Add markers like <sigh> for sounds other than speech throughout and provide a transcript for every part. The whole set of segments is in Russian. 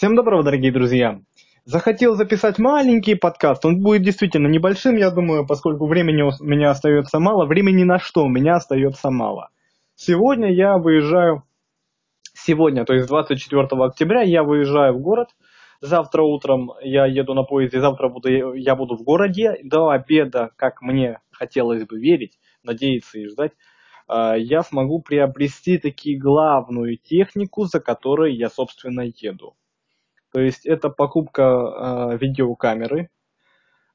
Всем доброго, дорогие друзья! Захотел записать маленький подкаст. Он будет действительно небольшим, я думаю, поскольку времени у меня остается мало. Времени на что у меня остается мало. Сегодня я выезжаю, сегодня, то есть 24 октября, я выезжаю в город. Завтра утром я еду на поезде, завтра буду, я буду в городе. До обеда, как мне хотелось бы верить, надеяться и ждать, а, я смогу приобрести таки главную технику, за которой я, собственно, еду. То есть это покупка э, видеокамеры.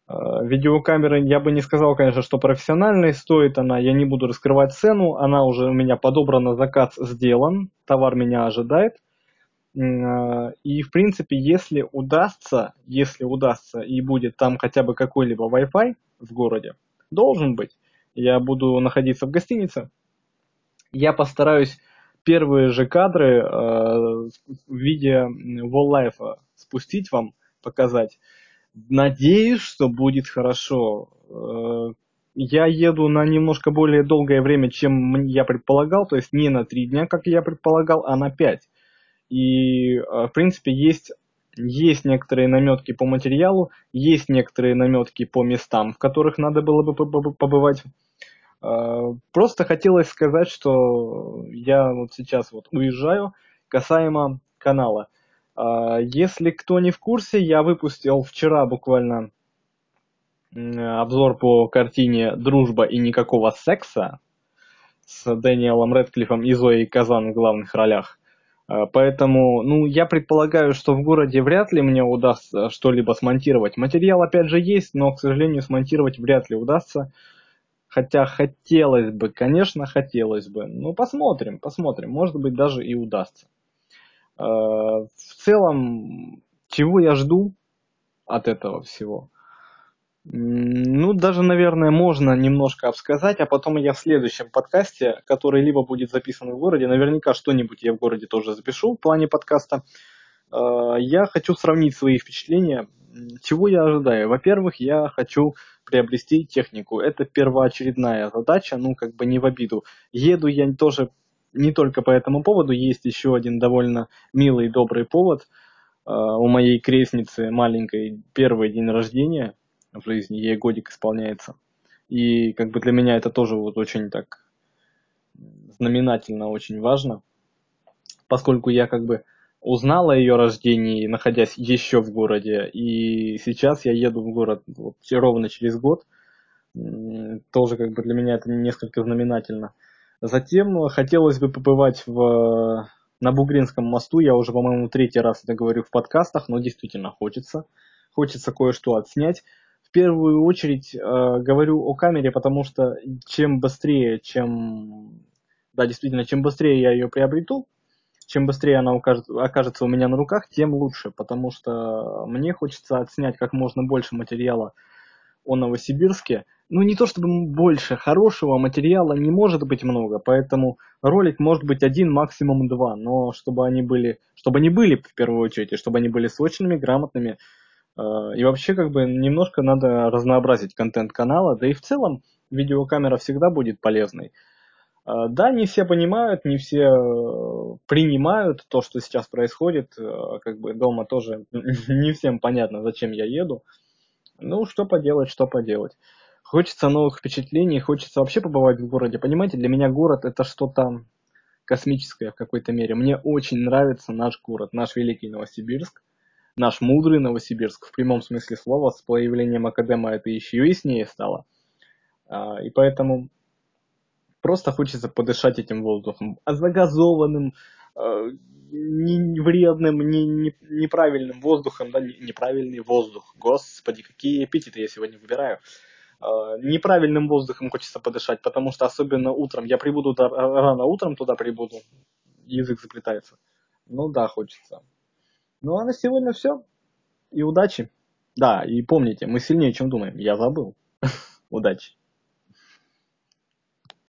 Э, видеокамеры, я бы не сказал, конечно, что профессиональной, стоит она, я не буду раскрывать цену, она уже у меня подобрана, заказ сделан, товар меня ожидает. Э, и, в принципе, если удастся, если удастся и будет там хотя бы какой-либо Wi-Fi в городе, должен быть, я буду находиться в гостинице, я постараюсь первые же кадры э, в виде wall спустить вам, показать. Надеюсь, что будет хорошо. Э, я еду на немножко более долгое время, чем я предполагал, то есть не на три дня, как я предполагал, а на пять. И, э, в принципе, есть, есть некоторые наметки по материалу, есть некоторые наметки по местам, в которых надо было бы побывать. А, просто хотелось сказать, что я вот сейчас вот уезжаю касаемо канала. А, если кто не в курсе, я выпустил вчера буквально обзор по картине «Дружба и никакого секса» с Дэниелом Редклиффом и Зоей Казан в главных ролях. А, поэтому, ну, я предполагаю, что в городе вряд ли мне удастся что-либо смонтировать. Материал, опять же, есть, но, к сожалению, смонтировать вряд ли удастся. Хотя хотелось бы, конечно, хотелось бы. Ну, посмотрим, посмотрим. Может быть, даже и удастся. Э, в целом, чего я жду от этого всего? Ну, даже, наверное, можно немножко обсказать, а потом я в следующем подкасте, который либо будет записан в городе, наверняка что-нибудь я в городе тоже запишу в плане подкаста, я хочу сравнить свои впечатления. Чего я ожидаю? Во-первых, я хочу приобрести технику. Это первоочередная задача, ну как бы не в обиду. Еду я тоже не только по этому поводу, есть еще один довольно милый, добрый повод. Uh, у моей крестницы маленькой первый день рождения в жизни, ей годик исполняется. И как бы для меня это тоже вот очень так знаменательно, очень важно, поскольку я как бы узнал о ее рождении, находясь еще в городе, и сейчас я еду в город вот, ровно через год. Тоже как бы для меня это несколько знаменательно. Затем хотелось бы побывать в, на Бугринском мосту. Я уже, по-моему, третий раз это говорю в подкастах, но действительно хочется. Хочется кое-что отснять. В первую очередь э, говорю о камере, потому что чем быстрее, чем... Да, действительно, чем быстрее я ее приобрету, чем быстрее она окажется у меня на руках, тем лучше, потому что мне хочется отснять как можно больше материала о Новосибирске. Ну, не то чтобы больше, хорошего материала не может быть много, поэтому ролик может быть один, максимум два, но чтобы они были, чтобы они были в первую очередь, и чтобы они были сочными, грамотными, э, и вообще как бы немножко надо разнообразить контент канала, да и в целом видеокамера всегда будет полезной. А, да, не все понимают, не все э, принимают то, что сейчас происходит. Э, как бы дома тоже <laughs> не всем понятно, зачем я еду. Ну, что поделать, что поделать. Хочется новых впечатлений, хочется вообще побывать в городе. Понимаете, для меня город это что-то космическое в какой-то мере. Мне очень нравится наш город, наш великий Новосибирск, наш мудрый Новосибирск, в прямом смысле слова. С появлением Академа это еще яснее стало. А, и поэтому Просто хочется подышать этим воздухом. А загазованным, э, не вредным, не, не, неправильным воздухом, да, неправильный воздух. Господи, какие эпитеты я сегодня выбираю. Э, неправильным воздухом хочется подышать, потому что особенно утром, я прибуду туда, рано утром туда прибуду, язык заплетается. Ну да, хочется. Ну а на сегодня все. И удачи. Да, и помните, мы сильнее, чем думаем. Я забыл. <laughs> Удачи.